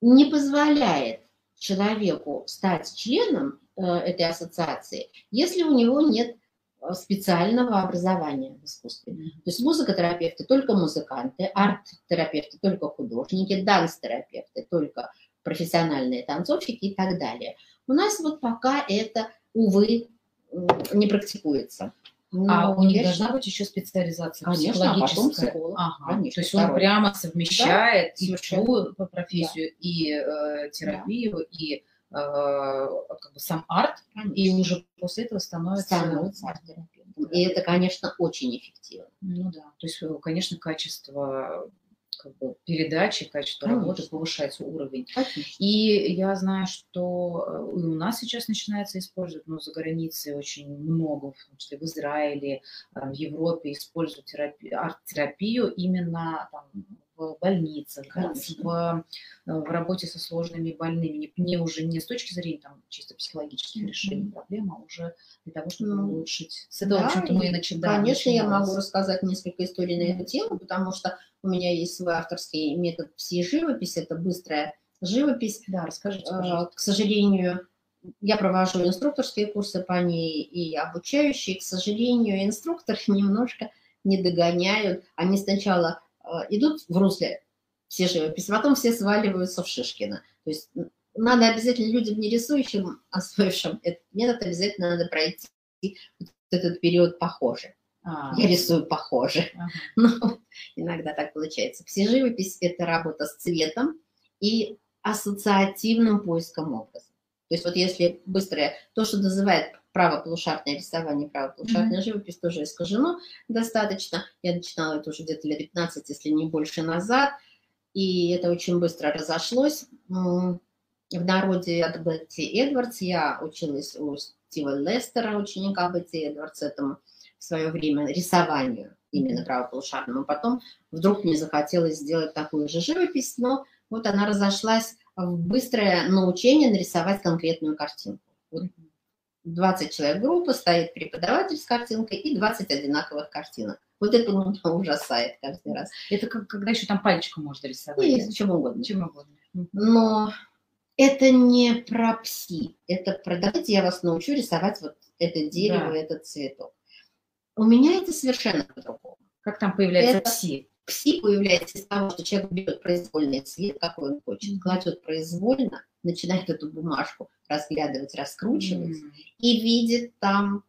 не позволяет человеку стать членом э, этой ассоциации, если у него нет э, специального образования в искусстве. То есть музыкотерапевты только музыканты, арт-терапевты только художники, данс-терапевты только профессиональные танцовщики и так далее. У нас вот пока это, увы, не практикуется. а у них должна быть еще специализация конечно, а психологическая. А ага. Конечно, То есть он прямо совмещает да, и свою профессию, да. и э, терапию, да. и э, как бы сам арт, конечно. и уже после этого становится, становится арт-терапевтом. И это, конечно, очень эффективно. Ну да. То есть, конечно, качество как бы, передачи, качество Конечно. работы, повышается уровень. Конечно. И я знаю, что э, и у нас сейчас начинается использовать, но за границей очень много, в том числе в Израиле, э, в Европе используют терапию, арт-терапию именно там, в больницах, в, э, в работе со сложными больными, не, не уже не с точки зрения там, чисто психологических mm-hmm. решений проблемы, а уже для того, чтобы mm-hmm. улучшить. С этого, да, в общем-то, мы и начинаем. Конечно, я могу рассказать несколько историй на эту тему, потому что у меня есть свой авторский метод пси-живопись, это быстрая живопись. Да, расскажите, а, пожалуйста. К сожалению, я провожу инструкторские курсы по ней и обучающие. К сожалению, инструкторы немножко не догоняют. Они сначала идут в русле все живопись, потом все сваливаются в Шишкина. То есть надо обязательно людям, не рисующим, освоившим этот метод, обязательно надо пройти этот период похоже. А, я рисую похоже. Ага. Но иногда так получается. Психоживопись – это работа с цветом и ассоциативным поиском образа. То есть вот если быстрое, то, что называют правополушарное рисование, правополушарная mm-hmm. живопись тоже искажено достаточно. Я начинала это уже где-то лет 15, если не больше назад, и это очень быстро разошлось. В народе от Бетти Эдвардс я училась у Стива Лестера, ученика Бетти Эдвардс, этому в свое время рисованию именно правополушарному. Потом вдруг мне захотелось сделать такую же живопись, но вот она разошлась в быстрое научение нарисовать конкретную картинку. Вот 20 человек группы, стоит преподаватель с картинкой и 20 одинаковых картинок. Вот это меня ужасает каждый раз. Это как, когда еще там пальчиком можно рисовать? И чем угодно. Чем угодно. Но это не про пси, это про давайте я вас научу рисовать вот это дерево, да. этот цветок. У меня это совершенно по-другому. Как там появляется это... пси? Пси появляется из того, что человек берет произвольный цвет, какой он хочет, кладет произвольно, начинает эту бумажку разглядывать, раскручивать mm-hmm. и видит там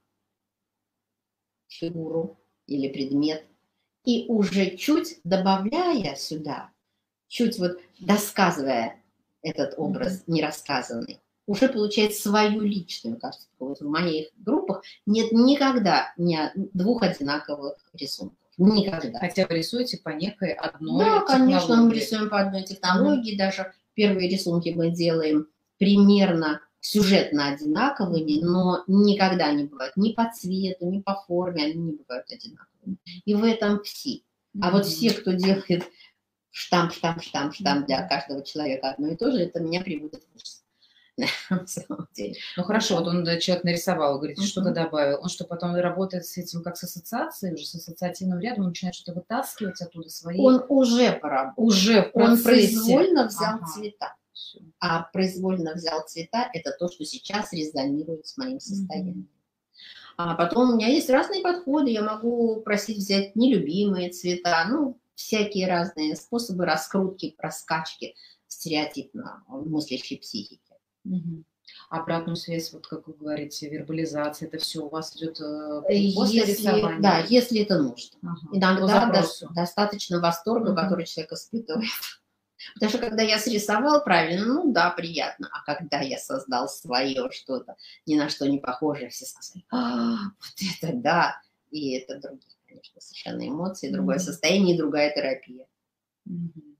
фигуру или предмет. И уже чуть добавляя сюда, чуть вот досказывая этот образ mm-hmm. нерассказанный, уже получает свою личную картинку. Вот в моих группах нет никогда ни двух одинаковых рисунков. Никогда. Хотя вы рисуете по некой одной Да, конечно, мы рисуем по одной технологии. Mm-hmm. Даже первые рисунки мы делаем примерно сюжетно одинаковыми, но никогда не бывают ни по цвету, ни по форме, они не бывают одинаковыми. И в этом все. А вот все, кто делает штамп, штамп, штамп, штамп для каждого человека одно и то же, это меня приводит в ужас. на самом деле. Ну хорошо, вот он человек нарисовал, говорит, что-то добавил. Он что, потом работает с этим как с ассоциацией, уже с ассоциативным рядом, он начинает что-то вытаскивать оттуда свои... Он уже поработал. Уже в процессе. Он произвольно взял ага. цвета. А произвольно взял цвета – это то, что сейчас резонирует с моим состоянием. А потом у меня есть разные подходы. Я могу просить взять нелюбимые цвета, ну, всякие разные способы раскрутки, раскачки стереотипно мыслящей психики. Угу. Обратную связь, вот как вы говорите, вербализация, это все у вас идет э, после если, рисования? Да, если это нужно. Ага. Иногда до, достаточно восторга, угу. который человек испытывает. Потому что когда я срисовал правильно, ну да, приятно. А когда я создал свое что-то, ни на что не похожее, все сказали, а, вот это да. И это другие, конечно, совершенно эмоции, другое mm-hmm. состояние другая терапия. Mm-hmm.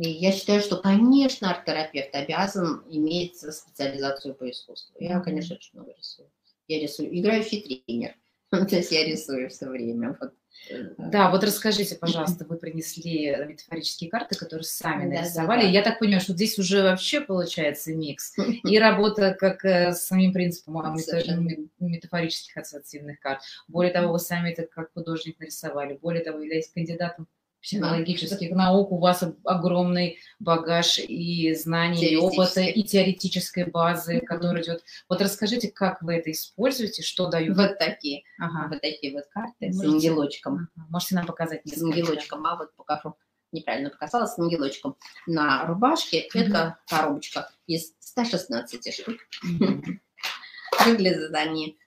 И я считаю, что, конечно, арт-терапевт обязан иметь специализацию по искусству. Я, конечно, очень много рисую. Я рисую, играющий тренер. То есть я рисую все время. Вот. Да, вот расскажите, пожалуйста, вы принесли метафорические карты, которые сами нарисовали. Да, да, да. Я так понимаю, что здесь уже вообще получается микс. И работа как э, с самим принципом метафорических ассоциативных карт. Более того, вы сами это как художник нарисовали. Более того, являетесь кандидатом психологических наук, у вас огромный багаж и знаний, и опыта, и теоретической базы, mm-hmm. которая идет. Вот расскажите, как вы это используете, что дают? Вот такие, ага. вот такие вот карты Можете? с ангелочком. Ага. Можете нам показать? С ангелочком, а вот покажу. Неправильно показала, с ангелочком. На рубашке mm-hmm. это коробочка из 116 штук. Mm-hmm. Выглядит они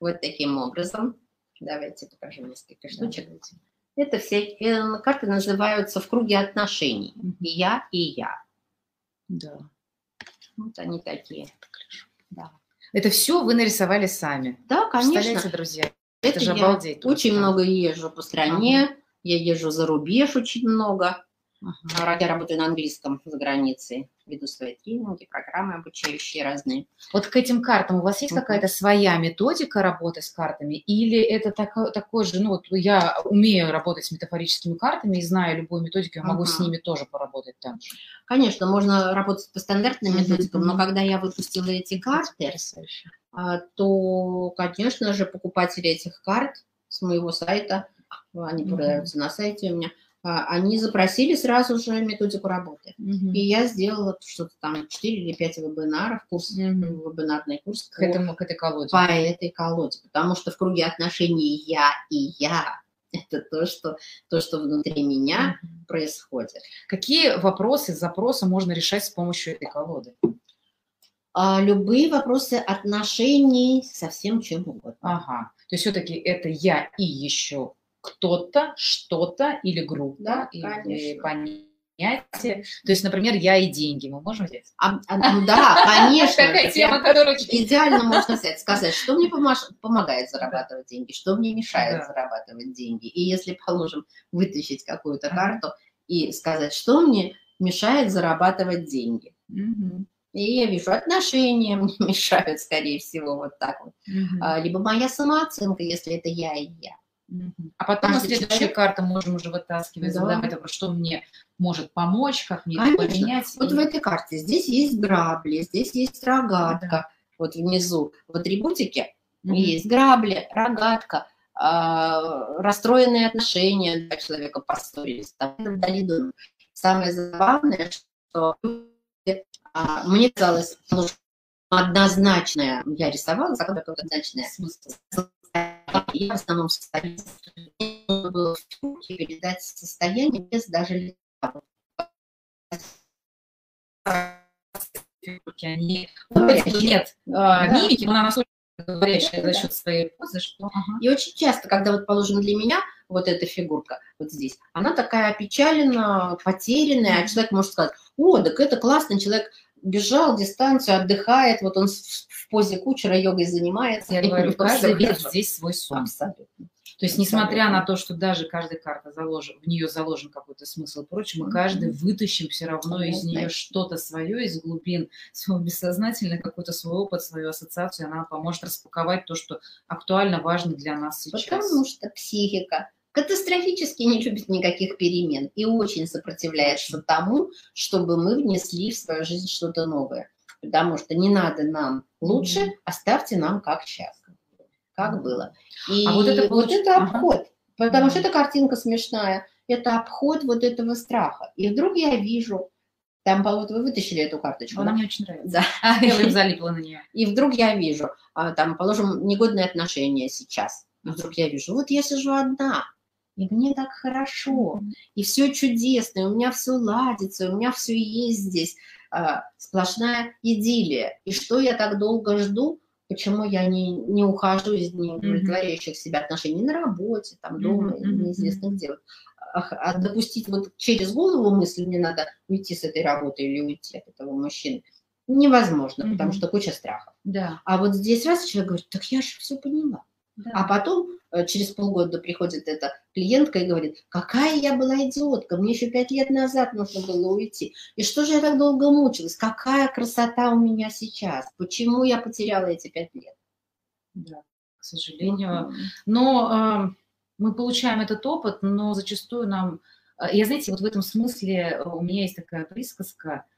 вот таким образом. Давайте покажу несколько штучек. Давайте. Это все э, карты называются в круге отношений. И я, и я. Да. Вот они такие. Да. Это все вы нарисовали сами? Да, конечно. Друзья? Это, это же обалдеть. Очень много езжу по стране, ага. я езжу за рубеж очень много. Ага. Я работаю на английском за границей, веду свои тренинги, программы обучающие разные. Вот к этим картам у вас есть uh-huh. какая-то своя методика работы с картами? Или это так, такой же, ну вот я умею работать с метафорическими картами и знаю любую методику, я могу uh-huh. с ними тоже поработать так же? Конечно, можно работать по стандартным uh-huh. методикам, но когда я выпустила эти карты, а, то, конечно же, покупатели этих карт с моего сайта, они продаются uh-huh. на сайте у меня – они запросили сразу же методику работы. Угу. И я сделала что-то там 4 или 5 вебинаров, курс, угу. вебинарный курс к, этому, к этой колоде. По этой колоде. Потому что в круге отношений я и я это то, что, то, что внутри меня угу. происходит. Какие вопросы, запросы можно решать с помощью этой колоды? А, любые вопросы отношений со всем чем угодно. Ага. То есть все-таки это я и еще кто-то, что-то или группа, да, или понятие. То есть, например, я и деньги. Мы можем взять? А, а, да, конечно. Такая тема, которая... Идеально можно взять, сказать, что мне помогает зарабатывать деньги, что мне мешает зарабатывать деньги. И если, положим, вытащить какую-то карту и сказать, что мне мешает зарабатывать деньги. И я вижу, отношения мне мешают, скорее всего, вот так вот. Угу. Либо моя самооценка, если это я и я. А потом на следующую человек... карту можем уже вытаскивать, да. задавать вопрос, что мне может помочь, как мне Конечно. это поменять. Вот и... в этой карте здесь есть грабли, здесь есть рогатка, да. вот внизу. В атрибутике mm есть грабли, рогатка, э, расстроенные отношения, два человека поссорились, там вдали дома. Самое забавное, что э, мне казалось, ну, однозначное, я рисовала, однозначное я в основном состояние было в передать состояние без даже они нет а, да. мимики, но она настолько говорящая за счет своей позы, что... Ага. И очень часто, когда вот, положим, для меня вот эта фигурка вот здесь, она такая опечалена, потерянная, а человек может сказать, о, так это классно, человек бежал дистанцию, отдыхает, вот он в позе кучера йогой занимается. Я говорю, каждый видит здесь свой сон. Абсолютно. То есть, несмотря на то, что даже каждая карта заложен, в нее заложен какой-то смысл и прочее, мы каждый вытащим все равно из нее что-то свое, из глубин своего бессознательного, какой-то свой опыт, свою ассоциацию, она поможет распаковать то, что актуально, важно для нас сейчас. Потому что психика катастрофически не любит никаких перемен и очень сопротивляется тому, чтобы мы внесли в свою жизнь что-то новое. Потому что не надо нам лучше, оставьте нам как сейчас как было. И а вот это, вот это обход, ага. потому что эта картинка смешная, это обход вот этого страха. И вдруг я вижу, там, вот вы вытащили эту карточку. Она да? мне очень нравится. Да. А, я залипла на нее. И вдруг я вижу, а, там, положим, негодные отношения сейчас. Вдруг я вижу, вот я сижу одна, и мне так хорошо, и все чудесно, и у меня все ладится, и у меня все есть здесь, а, сплошная идиллия. И что я так долго жду? почему я не, не ухожу из неудовлетворяющих себя отношений на работе, там, дома, mm-hmm. неизвестно где. А, а допустить вот через голову мысль, мне надо уйти с этой работы или уйти от этого мужчины, невозможно, mm-hmm. потому что куча страхов. Да. А вот здесь раз человек говорит, так я же все поняла. Да. А потом через полгода приходит эта клиентка и говорит, какая я была идиотка, мне еще пять лет назад нужно было уйти. И что же я так долго мучилась? Какая красота у меня сейчас? Почему я потеряла эти пять лет? Да, к сожалению. Но э, мы получаем этот опыт, но зачастую нам... Э, я, знаете, вот в этом смысле у меня есть такая присказка – Э,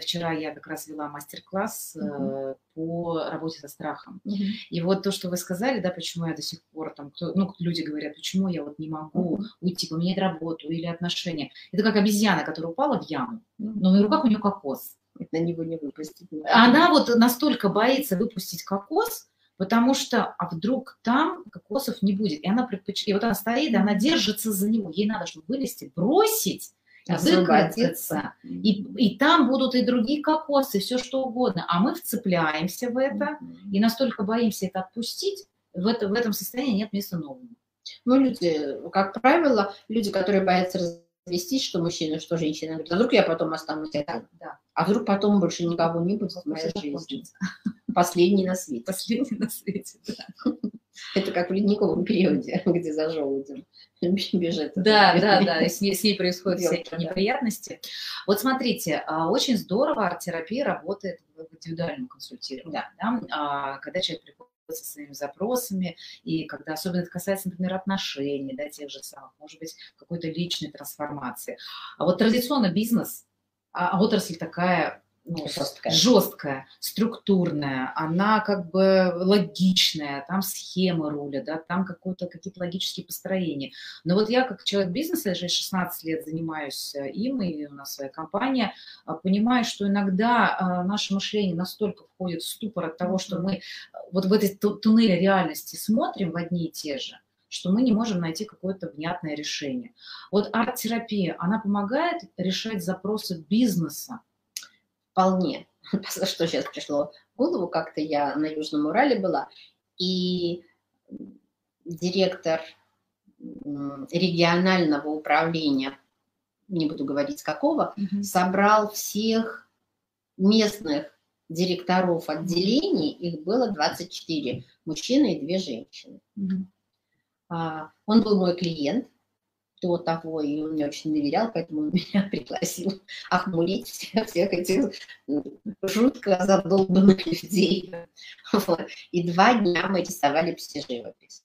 вчера я как раз вела мастер-класс mm-hmm. по работе со страхом. Mm-hmm. И вот то, что вы сказали, да, почему я до сих пор там, кто, ну, люди говорят, почему я вот не могу уйти, поменять работу или отношения. Это как обезьяна, которая упала в яму, mm-hmm. но на руках у нее кокос. На него не выпустить. Она вот настолько боится выпустить кокос, потому что, а вдруг там кокосов не будет. И она предпочитает, и вот она стоит, и она держится за него. Ей надо, чтобы вылезти, бросить, выкатиться. И, и там будут и другие кокосы, все что угодно. А мы вцепляемся в это и настолько боимся это отпустить, в, это, в этом состоянии нет места новому. Ну, люди, как правило, люди, которые боятся развестись, что мужчина, что женщина, говорят, а вдруг я потом останусь одна? Да. А вдруг потом больше никого не будет в моей жизни? Последний на свете. Последний на свете, да. Это как в ледниковом периоде, где за желудем бежит. Да, да, да, с ней, с ней происходят всякие неприятности. Вот смотрите, а, очень здорово арт-терапия работает в индивидуальном консультировании. Да. Да? А, когда человек приходит со своими запросами, и когда особенно это касается, например, отношений, да, тех же самых, может быть, какой-то личной трансформации. А вот традиционно бизнес, а отрасль такая ну, жесткая. жесткая, структурная, она как бы логичная, там схемы руля, да, там какие-то логические построения. Но вот я как человек бизнеса, я же 16 лет занимаюсь э, им, и у нас своя компания, а, понимаю, что иногда а, наше мышление настолько входит в ступор от того, что мы э, вот в этой туннеле реальности смотрим в одни и те же, что мы не можем найти какое-то внятное решение. Вот арт-терапия, она помогает решать запросы бизнеса, вполне. Что сейчас пришло в голову, как-то я на Южном Урале была, и директор регионального управления, не буду говорить какого, угу. собрал всех местных директоров отделений, их было 24, мужчины и две женщины. Угу. Он был мой клиент, до того, и он мне очень доверял, поэтому он меня пригласил охмурить всех, всех этих жутко задолбанных людей. Вот. И два дня мы рисовали псиживопись.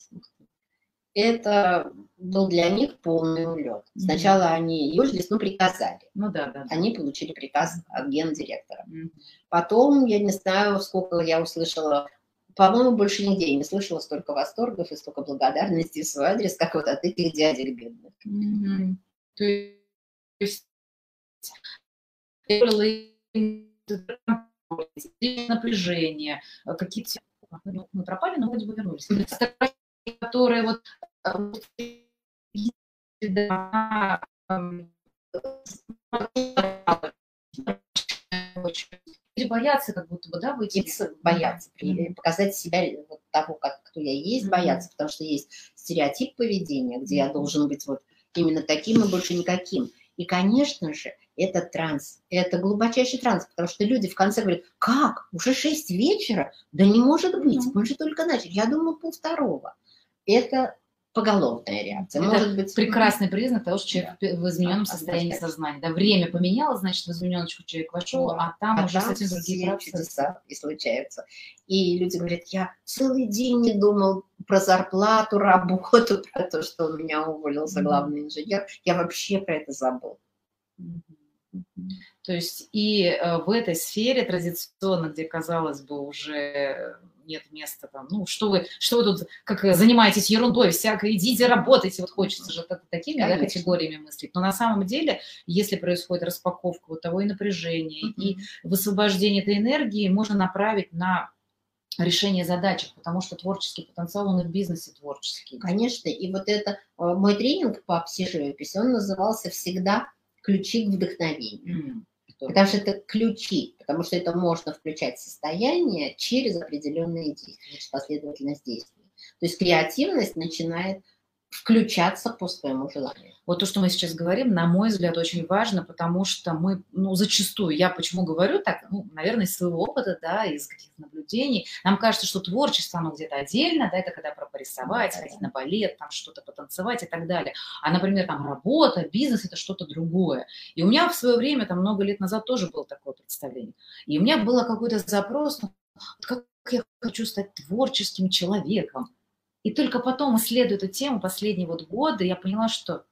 Это был для них полный улет. Сначала mm-hmm. они ее ну, приказали. Ну да, да. Они получили приказ от гендиректора. Mm-hmm. Потом, я не знаю, сколько я услышала по-моему, больше нигде не слышала столько восторгов и столько благодарности в свой адрес, как вот от этих дядек бедных. Mm-hmm. То есть напряжение, какие-то... Ну, мы пропали, но вроде бы вернулись. Которые вот люди боятся как будто бы, да, выйти? Боятся, mm-hmm. показать себя вот того, как, кто я есть, mm-hmm. боятся, потому что есть стереотип поведения, где я должен быть вот именно таким и больше никаким. И, конечно же, это транс, это глубочайший транс, потому что люди в конце говорят, как, уже 6 вечера? Да не может быть, мы же только начали, я думаю, полвторого. Это поголовная реакция. Это Может быть прекрасный признак того, что человек да. в измененном состоянии сознания. Да, время поменялось, значит, в измененочку человек вошел, да. а там а уже там совсем другие процессы. чудеса и случаются. И люди говорят, я целый день не думал про зарплату, работу, про то, что у меня уволился главный инженер. Я вообще про это забыл. То есть и э, в этой сфере традиционно, где, казалось бы, уже нет места там, ну, что вы, что вы тут, как занимаетесь ерундой всякой, идите, работайте, вот хочется же такими да, категориями мыслить. Но на самом деле, если происходит распаковка вот того и напряжения, mm-hmm. и высвобождение этой энергии можно направить на решение задачек, потому что творческий потенциал, он и в бизнесе творческий. Конечно, и вот это, э, мой тренинг по психоживописи, он назывался всегда «Ключи к вдохновению». Mm. Потому что это ключи, потому что это можно включать состояние через определенные действия, последовательность действий. То есть креативность начинает включаться по своему желанию. Вот то, что мы сейчас говорим, на мой взгляд, очень важно, потому что мы, ну, зачастую, я почему говорю так, ну, наверное, из своего опыта, да, из каких-то наблюдений, нам кажется, что творчество, оно где-то отдельно, да, это когда про порисовать, да, ходить на балет, там что-то потанцевать и так далее. А, например, там работа, бизнес – это что-то другое. И у меня в свое время, там много лет назад тоже было такое представление. И у меня был какой-то запрос, ну, как я хочу стать творческим человеком. И только потом, исследуя эту тему последние вот годы, я поняла, что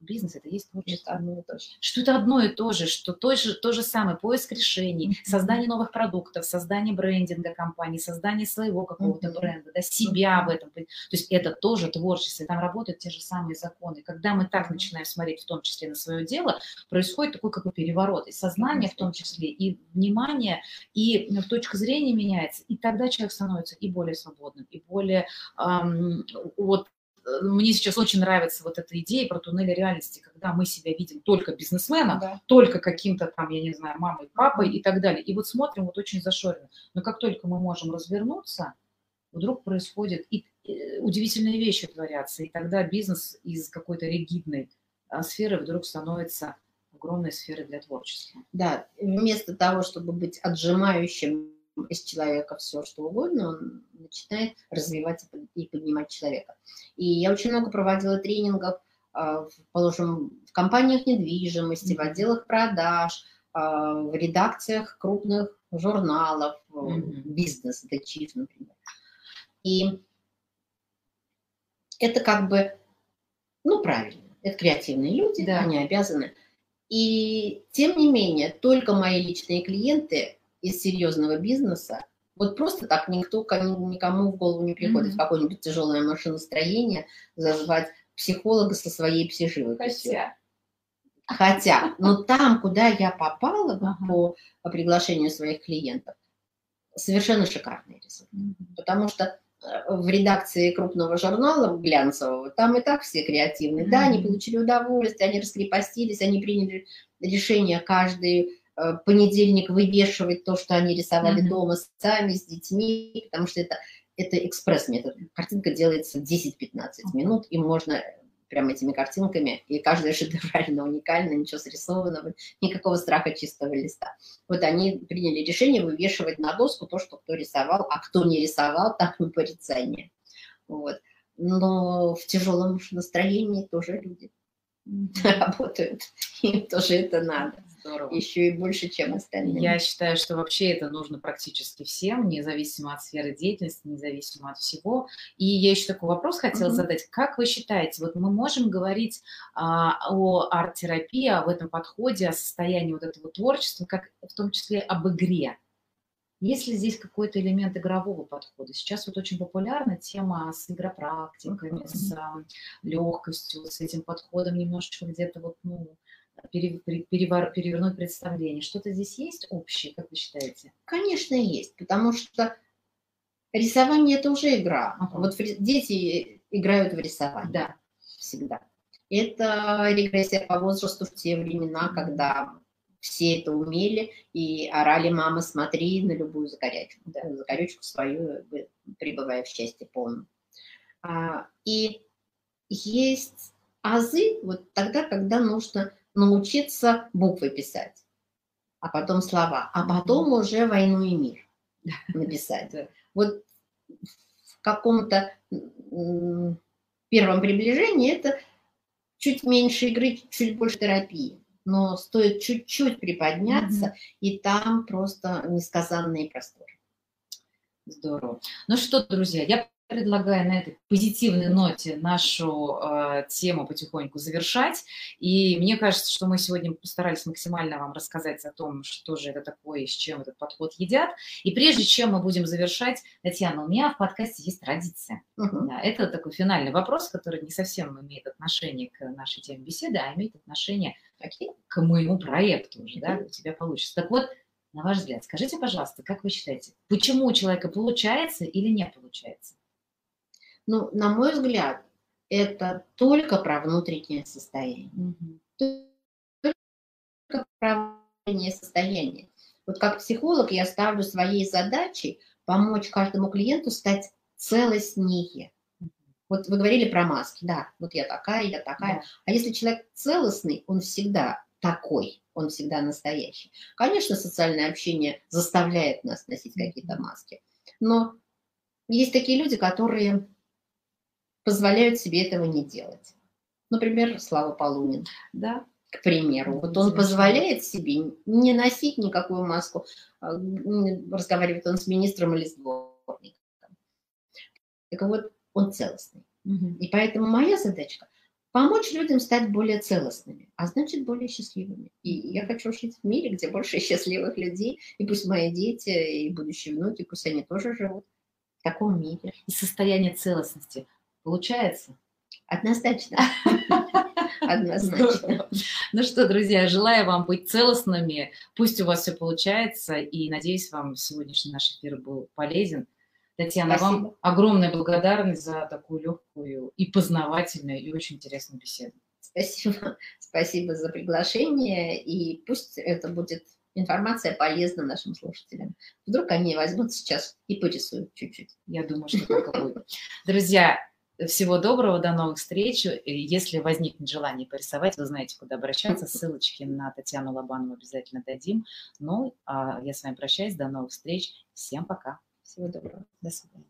бизнес это есть творчество. Это одно и то же. Что это одно и то же, что то же, то же самое, поиск решений, mm-hmm. создание новых продуктов, создание брендинга компании, создание своего какого-то mm-hmm. бренда, да, себя mm-hmm. в этом. То есть это тоже творчество, и там работают те же самые законы. Когда мы так начинаем смотреть в том числе на свое дело, происходит такой как бы переворот. И сознание mm-hmm. в том числе, и внимание, и ну, точка зрения меняется. И тогда человек становится и более свободным, и более эм, вот мне сейчас очень нравится вот эта идея про туннели реальности, когда мы себя видим только бизнесменом, да. только каким-то там, я не знаю, мамой, папой и так далее. И вот смотрим вот очень зашоренно. Но как только мы можем развернуться, вдруг происходят и удивительные вещи творятся. И тогда бизнес из какой-то ригидной а, сферы вдруг становится огромной сферой для творчества. Да, вместо того, чтобы быть отжимающим из человека все, что угодно, он начинает развивать и поднимать человека. И я очень много проводила тренингов, а, положим, в компаниях недвижимости, в отделах продаж, а, в редакциях крупных журналов, mm-hmm. бизнес, Chief, например. И это как бы, ну, правильно, это креативные люди, да. они обязаны. И тем не менее, только мои личные клиенты из серьезного бизнеса, вот просто так никто никому в голову не приходит mm-hmm. в какое-нибудь тяжелое машиностроение зазвать психолога со своей психоживостью. Хотя. Хотя, но там, куда я попала uh-huh. по, приглашению своих клиентов, совершенно шикарный результат. Mm-hmm. Потому что э, в редакции крупного журнала глянцевого, там и так все креативные. Mm-hmm. Да, они получили удовольствие, они раскрепостились, они приняли решение каждый понедельник вывешивать то, что они рисовали mm-hmm. дома сами, с детьми, потому что это, это экспресс-метод. Картинка делается 10-15 mm-hmm. минут, и можно прям этими картинками, и каждая шедеврально уникальна, ничего срисованного, никакого страха чистого листа. Вот они приняли решение вывешивать на доску то, что кто рисовал, а кто не рисовал, так на порицание. Вот. Но в тяжелом настроении тоже люди работают, им тоже это надо. Здорово. Еще и больше, чем остальные. Я считаю, что вообще это нужно практически всем, независимо от сферы деятельности, независимо от всего. И я еще такой вопрос хотела mm-hmm. задать. Как вы считаете, вот мы можем говорить а, о арт-терапии, об этом подходе, о состоянии вот этого творчества, как в том числе об игре? Есть ли здесь какой-то элемент игрового подхода? Сейчас вот очень популярна тема с игропрактиками, mm-hmm. с а, легкостью, с этим подходом немножечко где-то вот, ну, перевор, перевернуть представление. Что-то здесь есть общее, как вы считаете? Конечно, есть, потому что рисование – это уже игра. Ага. Вот дети играют в рисование. Да. Всегда. Это регрессия по возрасту в те времена, когда все это умели и орали «мама, смотри на любую закорячку», да, закорючку свою, пребывая в счастье полном. А, и есть азы вот тогда, когда нужно научиться буквы писать, а потом слова, а потом уже «Войну и мир» написать. Вот в каком-то первом приближении это чуть меньше игры, чуть больше терапии. Но стоит чуть-чуть приподняться, mm-hmm. и там просто несказанные просторы. Здорово. Ну что, друзья, я предлагаю на этой позитивной ноте нашу э, тему потихоньку завершать. И мне кажется, что мы сегодня постарались максимально вам рассказать о том, что же это такое и с чем этот подход едят. И прежде чем мы будем завершать, Татьяна, у меня в подкасте есть традиция. Uh-huh. Да, это такой финальный вопрос, который не совсем имеет отношение к нашей теме беседы, а имеет отношение okay. к моему проекту уже, да, у тебя получится. Так вот, на ваш взгляд, скажите, пожалуйста, как вы считаете, почему у человека получается или не получается? Ну, на мой взгляд, это только про внутреннее состояние. Только про внутреннее состояние. Вот как психолог я ставлю своей задачей помочь каждому клиенту стать целостнее. Вот вы говорили про маски, да, вот я такая, я такая. Да. А если человек целостный, он всегда такой, он всегда настоящий. Конечно, социальное общение заставляет нас носить какие-то маски, но есть такие люди, которые позволяют себе этого не делать. Например, Слава Полунин. Да. К примеру, вот он позволяет себе не носить никакую маску, а, разговаривает он с министром или с дворником. Так вот, он целостный. Угу. И поэтому моя задачка – помочь людям стать более целостными, а значит, более счастливыми. И я хочу жить в мире, где больше счастливых людей, и пусть мои дети и будущие внуки, пусть они тоже живут в таком мире. И состояние целостности – Получается? Однозначно. Однозначно. Ну что, друзья, желаю вам быть целостными. Пусть у вас все получается. И надеюсь, вам сегодняшний наш эфир был полезен. Татьяна, Спасибо. вам огромная благодарность за такую легкую и познавательную и очень интересную беседу. Спасибо. Спасибо за приглашение. И пусть это будет информация полезна нашим слушателям. Вдруг они возьмут сейчас и порисуют чуть-чуть. Я думаю, что так и будет. Друзья, всего доброго, до новых встреч. Если возникнет желание порисовать, вы знаете, куда обращаться. Ссылочки на Татьяну Лобанову обязательно дадим. Ну, а я с вами прощаюсь. До новых встреч. Всем пока. Всего доброго. До свидания.